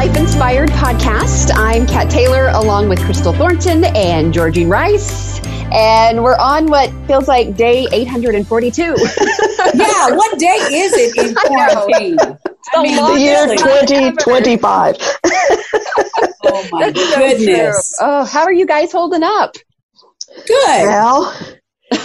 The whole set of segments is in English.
Life Inspired podcast. I'm Kat Taylor along with Crystal Thornton and Georgine Rice. And we're on what feels like day 842. yeah, what day is it in quarantine? I mean, the year 2025. oh my That's goodness. true. oh, how are you guys holding up? Good. Well, That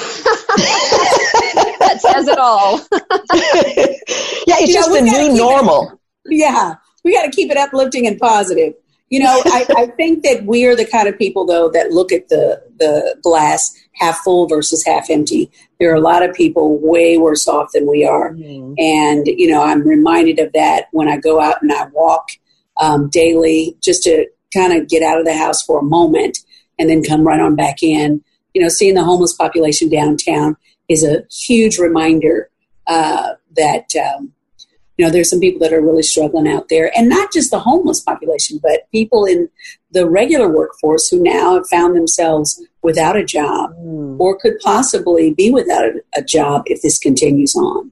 says it all. yeah, it's You just we the new keep it- normal. Yeah, we got to keep it uplifting and positive. You know, I, I think that we are the kind of people, though, that look at the the glass half full versus half empty. There are a lot of people way worse off than we are, and you know, I'm reminded of that when I go out and I walk um, daily, just to kind of get out of the house for a moment and then come right on back in. You know, seeing the homeless population downtown is a huge reminder uh, that. Um, you know there's some people that are really struggling out there and not just the homeless population but people in the regular workforce who now have found themselves without a job hmm. or could possibly be without a, a job if this continues on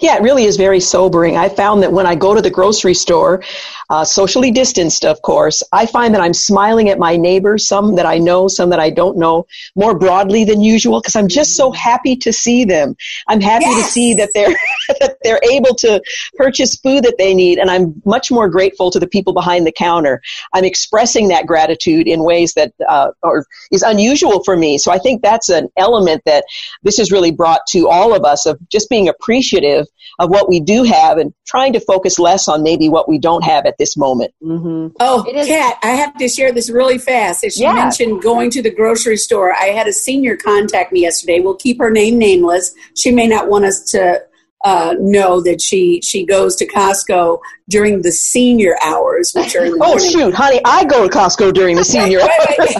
Yeah, it really is very sobering. I found that when I go to the grocery store, uh, socially distanced, of course, I find that I'm smiling at my neighbors, some that I know, some that I don't know, more broadly than usual, because I'm just so happy to see them. I'm happy to see that they're that they're able to purchase food that they need, and I'm much more grateful to the people behind the counter. I'm expressing that gratitude in ways that uh, are, is unusual for me. So I think that's an element that this has really brought to all of us of just being appreciative of what we do have and trying to focus less on maybe what we don't have at this moment. Mm-hmm. oh It is- kat i have to share this really fast as you Yeah. mentioned going to the grocery store i had a senior contact me yesterday we'll keep her name nameless she may not want us to uh, know that she she goes to Costco during the senior hours, which are in the Oh morning. shoot, honey, I go to Costco during the senior. Wait, wait.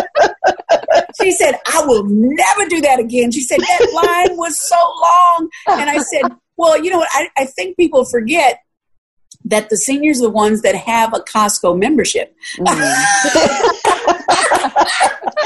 she said, I will never do that again. She said, that line was so long. And I said, well, you know what? I, I think people forget that the seniors are the ones that have a Costco membership. Mm.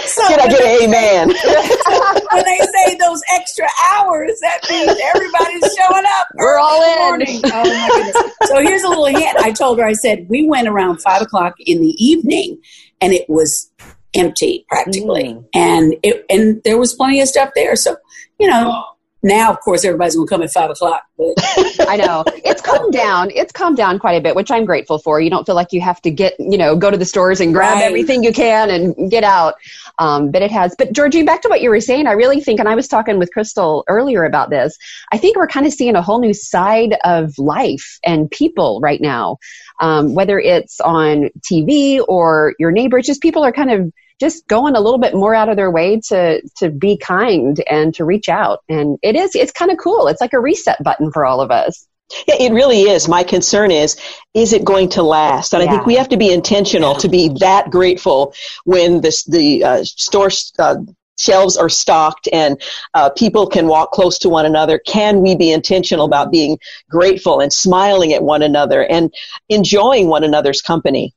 so Can I get an amen? when they say those extra hours, that means everybody's showing up. We're all in. morning. Oh my goodness! So here's a little hint. I told her. I said we went around five o'clock in the evening, and it was empty practically, Mm. and it and there was plenty of stuff there. So you know. Now, of course, everybody's going to come at five o'clock. But I know. It's calmed down. It's calmed down quite a bit, which I'm grateful for. You don't feel like you have to get, you know, go to the stores and grab Right. everything you can and get out. Um, but it has. But Georgie, back to what you were saying, I really think, and I was talking with Crystal earlier about this, I think we're kind of seeing a whole new side of life and people right now. Um, whether it's on TV or your neighbors, just people are kind of just going a little bit more out of their way to to be kind and to reach out and it is it's kind of cool it's like a reset button for all of us Yeah, it really is. My concern is, is it going to last? And I think we have to be intentional to be that grateful when this, the uh, store uh, shelves are stocked and uh, people can walk close to one another. Can we be intentional about being grateful and smiling at one another and enjoying one another's company?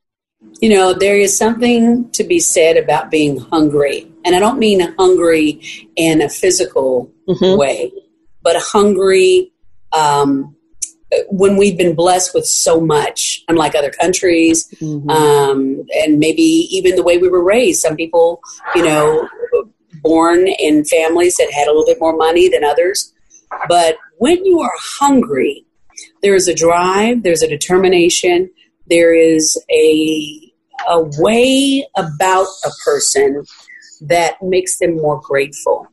you know, there is something to be said about being hungry. And I don't mean hungry in a physical Mhm. way, but hungry um, when we've been blessed with so much, unlike other countries, um, and maybe even the way we were raised. Some people, you know, born in families that had a little bit more money than others. But when you are hungry, there is a drive, there's a determination, there is a a way about a person that makes them more grateful.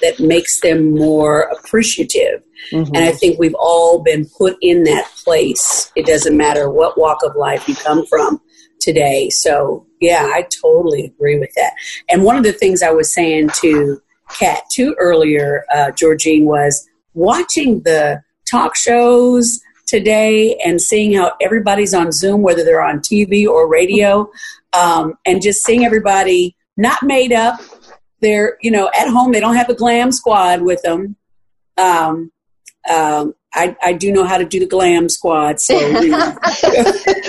that makes them more appreciative. Mm-hmm. And I think we've all been put in that place. It doesn't matter what walk of life you come from today. So, yeah, I totally agree with that. And one of the things I was saying to Kat too earlier, uh, Georgine, was watching the talk shows today and seeing how everybody's on Zoom, whether they're on TV or radio, um, and just seeing everybody not made up. They're, you know, at home. They don't have a glam squad with them. Um, um, I, I do know how to do the glam squad, so you know.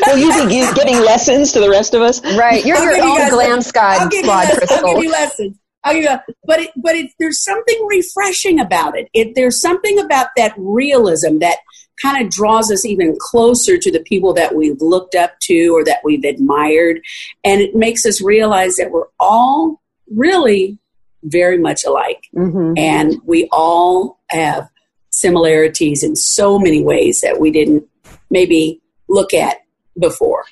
Will you be giving lessons to the rest of us? Right. You're I'll your give you own guys- glam squad, I'll give you squad lessons. I'll give you lessons. I'll give you, but it, but it, there's something refreshing about it. it. There's something about that realism that kind of draws us even closer to the people that we've looked up to or that we've admired, and it makes us realize that we're all really very much alike, Mhm. and we all have similarities in so many ways that we didn't maybe look at before.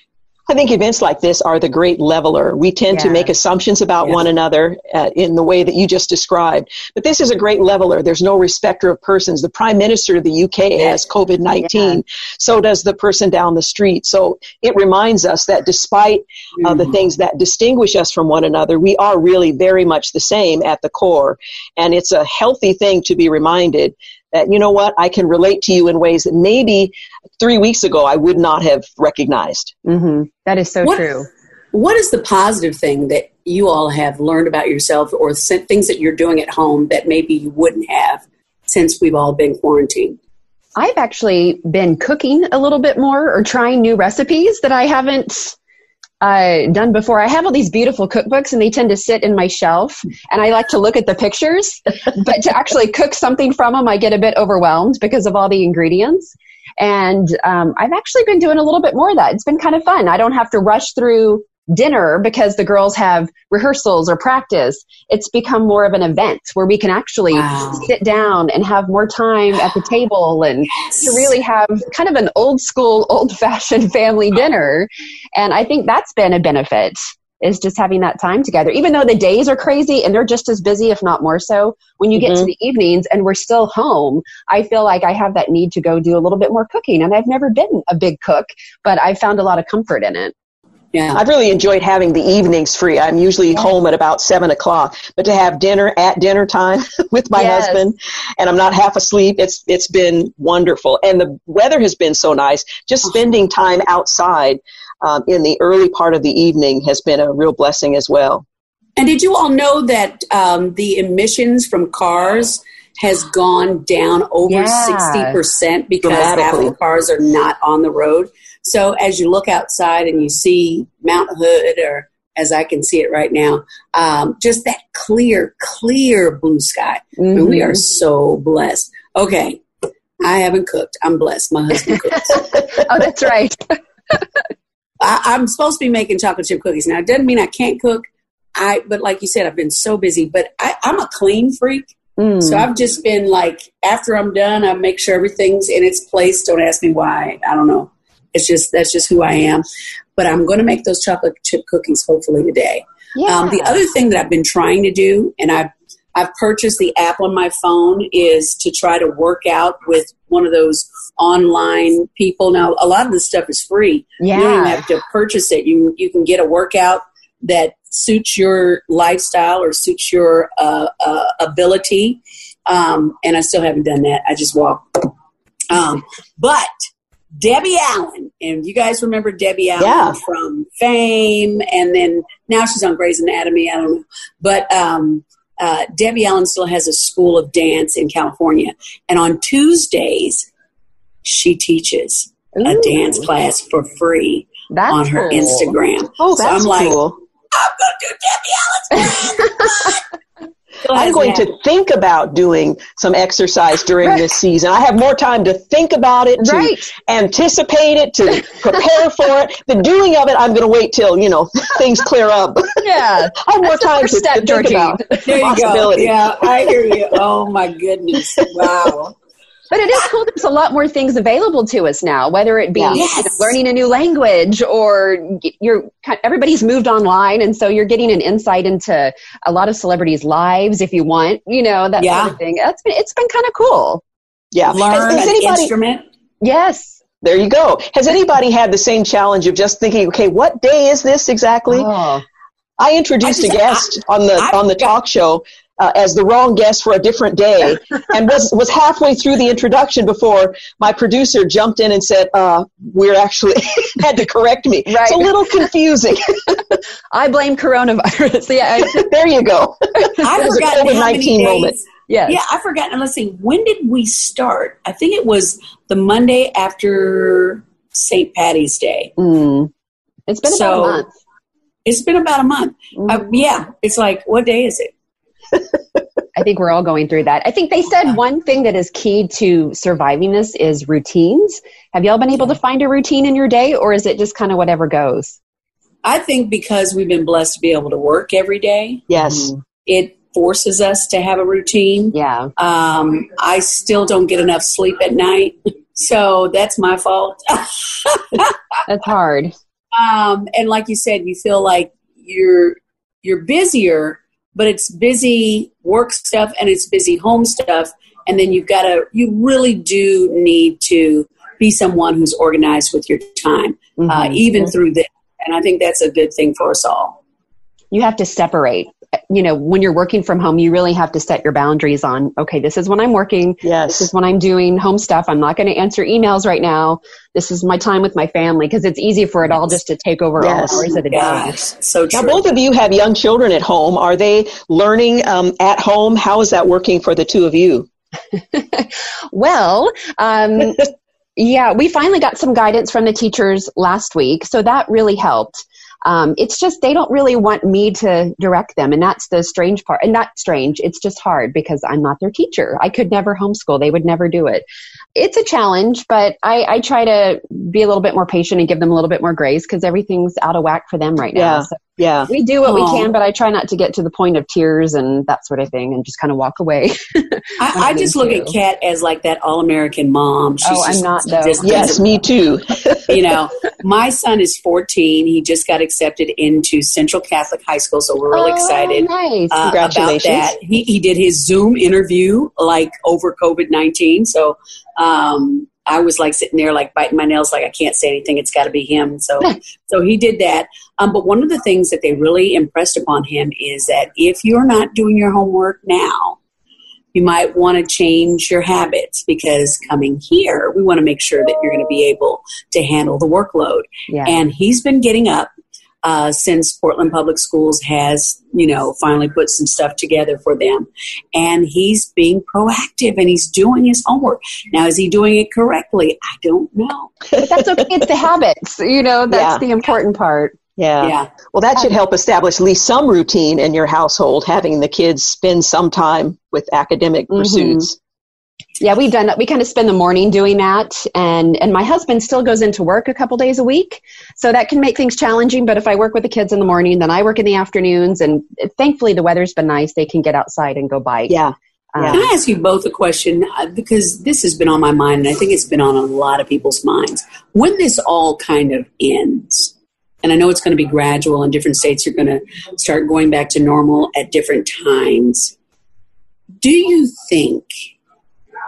I think events like this are the great leveler. We tend to make assumptions about Yeah. one another uh, in the way that you just described. But this is a great leveler. There's no respecter of persons. The Prime Minister of the UK has COVID 19. So does the person down the street. So it reminds us that despite uh, the things that distinguish us from one another, we are really very much the same at the core. And it's a healthy thing to be reminded that, you know what, I can relate to you in ways that maybe three weeks ago I would not have recognized. Mhm. That is so What- true. What is the positive thing that you all have learned about yourself or things that you're doing at home that maybe you wouldn't have since we've all been quarantined? I've actually been cooking a little bit more or trying new recipes that I haven't uh, done before. I have all these beautiful cookbooks and they tend to sit in my shelf and I like to look at the pictures, but to actually cook something from them, I get a bit overwhelmed because of all the ingredients. And um, I've actually been doing a little bit more of that. It's been kind of fun. I don't have to rush through dinner because the girls have rehearsals or practice. It's become more of an event where we can actually Wow. sit down and have more time at the table and to really have kind of an old school, old fashioned family dinner. And I think that's been a benefit is just having that time together. Even though the days are crazy and they're just as busy, if not more so, when you get to Mhm. the evenings and we're still home, I feel like I have that need to go do a little bit more cooking. And I've never been a big cook, but I've found a lot of comfort in it. Yeah. I've really enjoyed having the evenings free. I'm usually home at about seven o'clock, but to have dinner at dinner time with my Yes. husband and I'm not half asleep, it's it's been wonderful. And the weather has been so nice. Just spending time outside um, in the early part of the evening has been a real blessing as well. And did you all know that um, the emissions from cars has gone down over Yeah. 60% because half the cars are not on the road? So as you look outside and you see Mount Hood, or as I can see it right now, um, just that clear, clear blue sky. I mean, we are so blessed. Okay. I haven't cooked. I'm blessed. My husband cooks. Oh, that's right. I, I'm supposed to be making chocolate chip cookies. Now, it doesn't mean I can't cook. I, but like you said, I've been so busy. But I, I'm a clean freak, Mm. so I've just been like, after I'm done, I make sure everything's in its place. Don't ask me why. I don't know. It's just that's just who I am. But I'm going to make those chocolate chip cookies hopefully today. yeah. Um, the other thing that I've been trying to do, and I've I've purchased the app on my phone, is to try to work out with one of those online people. Now, a lot of this stuff is free. You don't even have to purchase it. You you can get a workout that suits your lifestyle or suits your uh, uh, ability. Um, and I still haven't done that. I just walk. Um, but Debbie Allen, and you guys remember Debbie Allen Yeah. from Fame, and then now she's on Grey's Anatomy. I don't know, but um, uh, Debbie Allen still has a school of dance in California, and on Tuesdays she teaches a dance class for free That's on her cool. Instagram. Oh, So that's I'm like, cool. I'm going to do Debbie Allen's class. Still I'm going happened. to think about doing some exercise during Right. this season. I have more time to think about it, to Right. anticipate it, to prepare for it. The doing of it, I'm going to wait till, you know, things clear up. Yeah. I have more time to, step, to think Georgine. about There you go. possibility. Yeah, I hear you. Oh my goodness! Wow. But it is cool. There's a lot more things available to us now, whether it be Yes. you know, learning a new language or you're everybody's moved online, and so you're getting an insight into a lot of celebrities' lives if you want, you know, that Yeah. sort of thing. It's been it's been kind of cool. Yeah. Learn Has, has an anybody, instrument. Yes. there you go. Has anybody had the same challenge of just thinking, okay, what day is this exactly? Oh. I introduced I a just- guest on the I- on the talk show uh, as the wrong guest for a different day, and was was halfway through the introduction before my producer jumped in and said, uh, "We're actually had to correct me." It's a little confusing. I blame coronavirus. yeah. I, there you go. I was forgot how many COVID-19 moment. yes. Yeah, I forgot. And let's see, when did we start? I think it was the Monday after St. Patty's Day. Mm. It's been So- about a month. It's been about a month. Uh, Mm. yeah, it's like, what day is it? I think we're all going through that. I think they said one thing that is key to surviving this is routines. Have y'all been able to find a routine in your day, or is it just kind of whatever goes? I think because we've been blessed to be able to work every day, Yes. it forces us to have a routine. Yeah. Um, I still don't get enough sleep at night, so that's my fault. That's hard. um, and like you said, you feel like you're you're busier, but it's busy work stuff and it's busy home stuff, and then you've got to you really do need to be someone who's organized with your time, uh, Mhm. even through this. And I think that's a good thing for us all. you have to separate. You know, when you're working from home, you really have to set your boundaries on, okay, this is when I'm working. Yes. This is when I'm doing home stuff. I'm not going to answer emails right now. This is my time with my family because it's easy for it all just to take over Yes. all hours of the day. Gosh, so true. Now, both of you have young children at home. Are they learning um, at home? How is that working for the two of you? Well, um, yeah, we finally got some guidance from the teachers last week, so that really helped. Um, it's just they don't really want me to direct them, and that's the strange part. And not strange, it's just hard because I'm not their teacher. I could never homeschool; they would never do it. It's a challenge, but I, I try to be a little bit more patient and give them a little bit more grace because everything's out of whack for them right now. Yeah. So Yeah. we do what we can, but I try not to get to the point of tears and that sort of thing, and just kind of walk away. I, I just look at Kat as like that all American mom. She's Oh, I'm not, though. just Yes, me too. you know, my son is 14. He just got accepted into Central Catholic High School, so we're really Oh, excited Nice. uh, about that. He, he did his Zoom interview like over COVID 19. So um, I was like sitting there, like biting my nails, like I can't say anything. It's got to be him. So, so he did that. Um, but one of the things that they really impressed upon him is that if you're not doing your homework now, you might want to change your habits because coming here, we want to make sure that you're going to be able to handle the workload. yeah. And he's been getting up uh, since Portland Public Schools has, you know, finally put some stuff together for them. And he's being proactive and he's doing his homework. Now, is he doing it correctly? I don't know. but that's okay. It's the habits. You know, that's Yeah. the important part. Yeah. Yeah. Well, that should help establish at least some routine in your household, having the kids spend some time with academic Mhm. pursuits. Yeah, we've done that. We kind of spend the morning doing that, and and my husband still goes into work a couple days a week, so that can make things challenging. But if I work with the kids in the morning, then I work in the afternoons, and thankfully the weather's been nice. They can get outside and go bike. Yeah. Um, Can I ask you both a question? Uh, Because this has been on my mind, and I think it's been on a lot of people's minds. When this all kind of ends, and I know it's going to be gradual, and different states are going to start going back to normal at different times. Do you think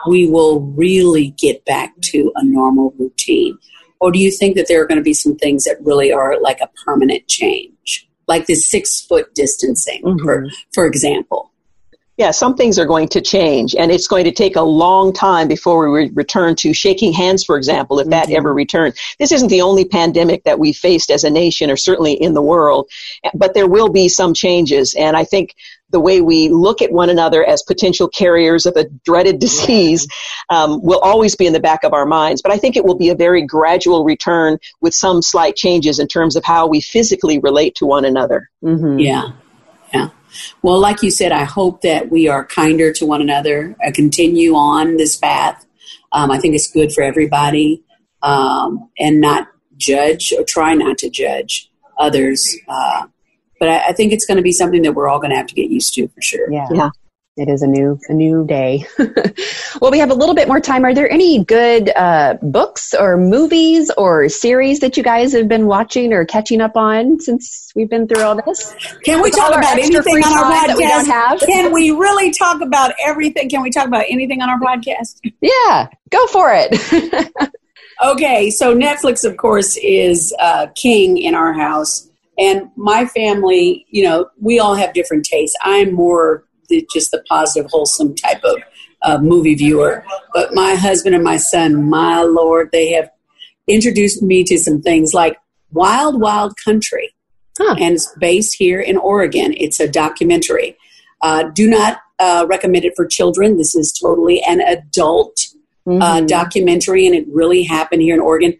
we will really get back to a normal routine? Or do you think that there are going to be some things that really are like a permanent change? Like this six foot distancing, for, mm-hmm. for example. Yeah, some things are going to change, and it's going to take a long time before we re- return to shaking hands, for example, if that mm-hmm. ever returns. This isn't the only pandemic that we faced as a nation, or certainly in the world, but there will be some changes, and I think the way we look at one another as potential carriers of a dreaded disease um, will always be in the back of our minds. But I think it will be a very gradual return with some slight changes in terms of how we physically relate to one another. mhm. Yeah. Yeah. Well, like you said, I hope that we are kinder to one another, uh, continue on this path. Um, I think it's good for everybody um, and not judge or try not to judge others. Uh, but I, I think it's going to be something that we're all going to have to get used to for sure. Yeah. Yeah. it is a new a new day. well, we have a little bit more time. Are there any good uh, books or movies or series that you guys have been watching or catching up on since we've been through all this? Can we With talk about anything on our time that we don't podcast? have? Can we really talk about everything? Can we talk about anything on our podcast? Yeah, go for it. Okay, so Netflix, of course, is uh, king in our house, and my family. You know, we all have different tastes. I'm more the, just the positive, wholesome type of uh, movie viewer, but my husband and my son, my lord, they have introduced me to some things like Wild Wild Country, Huh. and it's based here in Oregon. It's a documentary. Uh, do not uh, recommend it for children. This is totally an adult uh, Mhm. documentary, and it really happened here in Oregon.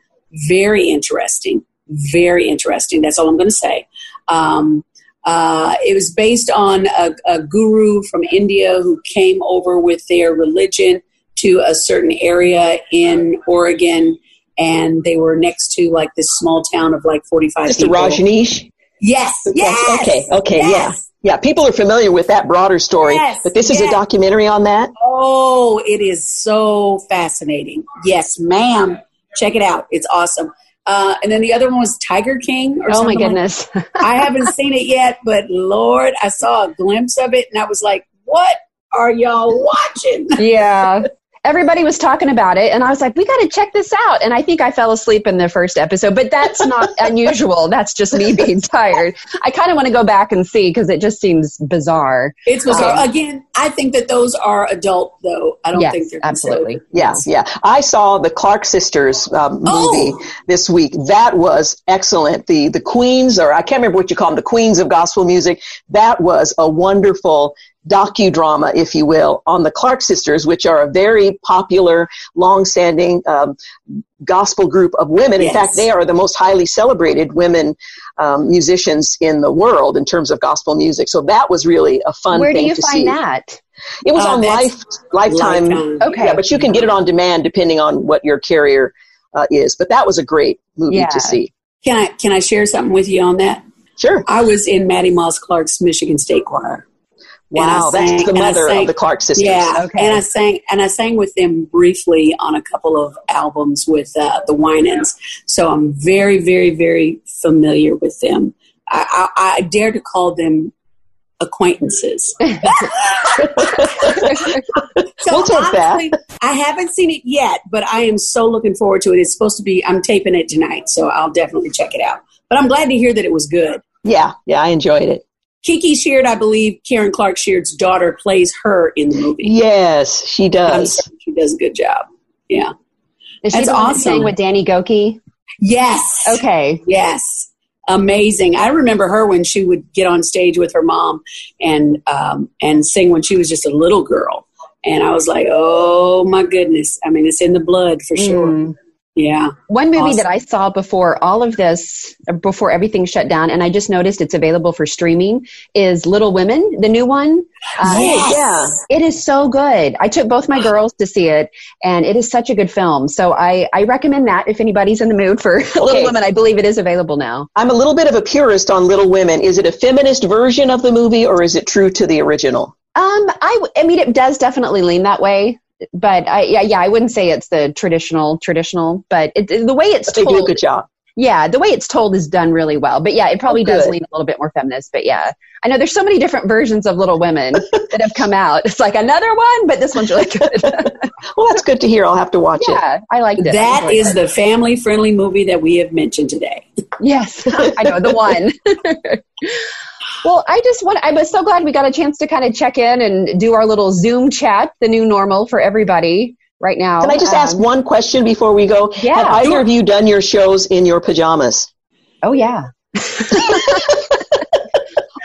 Very interesting. Very interesting. That's all I'm going to say. Um, uh, it was based on a, a guru from India who came over with their religion to a certain area in Oregon, and they were next to like this small town of like 45 Just the people. Rajneesh. Yes, yes. Okay, okay, yes. yeah. Yeah, people are familiar with that broader story, Yes, but this is a documentary on that. Oh, it is so fascinating. Yes, ma'am. Check it out. It's awesome. Uh, and then the other one was Tiger King. Or oh my something like- goodness. I haven't seen it yet, but Lord, I saw a glimpse of it, and I was like, "What are y'all watching?" yeah. Everybody was talking about it, and I was like, we got to check this out. And I think I fell asleep in the first episode, but that's not unusual. That's just me being tired. I kind of want to go back and see because it just seems bizarre. It's bizarre. Um, Again, I think that those are adult, though. I don't Yes, think they're absolutely. considered- Yeah, yeah. I saw the Clark sisters um, movie Oh. this week. That was excellent. The the queens, or I can't remember what you call them, the queens of gospel music. That was a wonderful docudrama, if you will, on the Clark sisters, which are a very popular, long-standing um, gospel group of women. In Yes. fact, they are the most highly celebrated women um, musicians in the world in terms of gospel music. So that was really a fun Where do thing you to find see. that? It was Uh, on life, lifetime. Lifetime. Okay. Yeah, but you can get it on demand depending on what your carrier uh, is. But that was a great movie Yeah. to see. Can I can I share something with you on that? Sure. I was in Mattie Moss Clark's Michigan State Choir. And I Wow, sang- that's the mother sang- of the Clark sisters. Yeah, Okay. and I sang and I sang with them briefly on a couple of albums with uh, the Winans. So I'm very, very, very familiar with them. I, I, I dare to call them acquaintances. So We'll take that. I haven't seen it yet, but I am so looking forward to it. It's supposed to be. I'm taping it tonight, so I'll definitely check it out. But I'm glad to hear that it was good. Yeah, yeah, I enjoyed it. Kiki Sheard, I believe Karen Clark Sheard's daughter plays her in the movie. Yes, she does. she does a good job. Yeah. Is she That's the awesome. with Danny Gokey? Yes. Okay. Yes. Amazing. I remember her when she would get on stage with her mom and um, and sing when she was just a little girl. And I was like, oh my goodness. I mean, it's in the blood for sure. Mm. Yeah. One movie Awesome. that I saw before all of this, before everything shut down, and I just noticed it's available for streaming, is Little Women, the new one. Uh, Yes. It is so good. I took both my girls to see it, and it is such a good film. So I, I recommend that if anybody's in the mood for Little Women. I believe it is available now. I'm a little bit of a purist on Little Women. Is it a feminist version of the movie or is it true to the original? Um, I, I mean, it does definitely lean that way. But I, yeah, yeah, I wouldn't say it's the traditional, traditional, but it, the way it's But they told, do a good job. yeah, the way it's told is done really well. But yeah, it probably Oh, does lean a little bit more feminist. But yeah, I know there's so many different versions of Little Women that have come out. It's like another one, but this one's really good. Well, that's good to hear. I'll have to watch it. yeah, I liked it. That I it. the family friendly movie that we have mentioned today. yes, I know the one. Well, I just want. I was so glad we got a chance to kind of check in and do our little Zoom chat, the new normal for everybody right now. Can I just ask Um, one question before we go? Yeah, Have either of you done your shows in your pajamas? Oh yeah.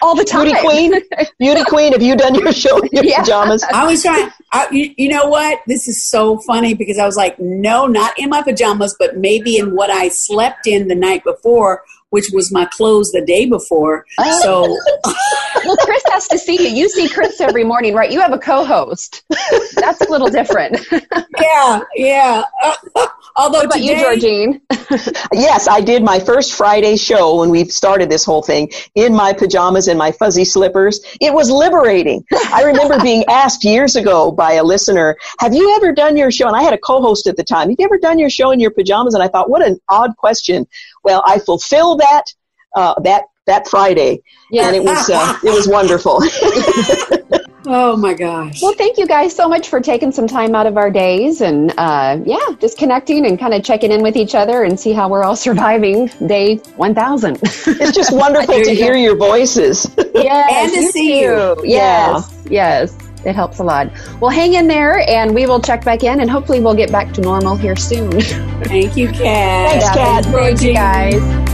All the time. Beauty Queen? Beauty Queen, have you done your show in your Yeah. pajamas? I was trying I, you, you know what? This is so funny because I was like, no, not in my pajamas, but maybe in what I slept in the night before, which was my clothes the day before. Oh. So, well, Chris has to see you. You see Chris every morning, right? You have a co-host. That's a little different. yeah, yeah. Uh, although what about today, you, Georgine? yes, I did my first Friday show when we started this whole thing in my pajamas and my fuzzy slippers. It was liberating. I remember being asked years ago by a listener, "Have you ever done your show?" And I had a co-host at the time. Have you ever done your show in your pajamas? And I thought, what an odd question. Well, I fulfilled that uh, that that Friday, Yeah. and it was uh, it was wonderful. oh my gosh. Well, thank you guys so much for taking some time out of our days and, uh, yeah, just connecting and kind of checking in with each other and see how we're all surviving day 1000. it's just wonderful to you go. hear your voices. yes, And to see you. too. Yes, yes. It helps a lot. Well, hang in there and we will check back in and hopefully we'll get back to normal here soon. Thank you, Kat. Thanks, Kat. Thank you guys.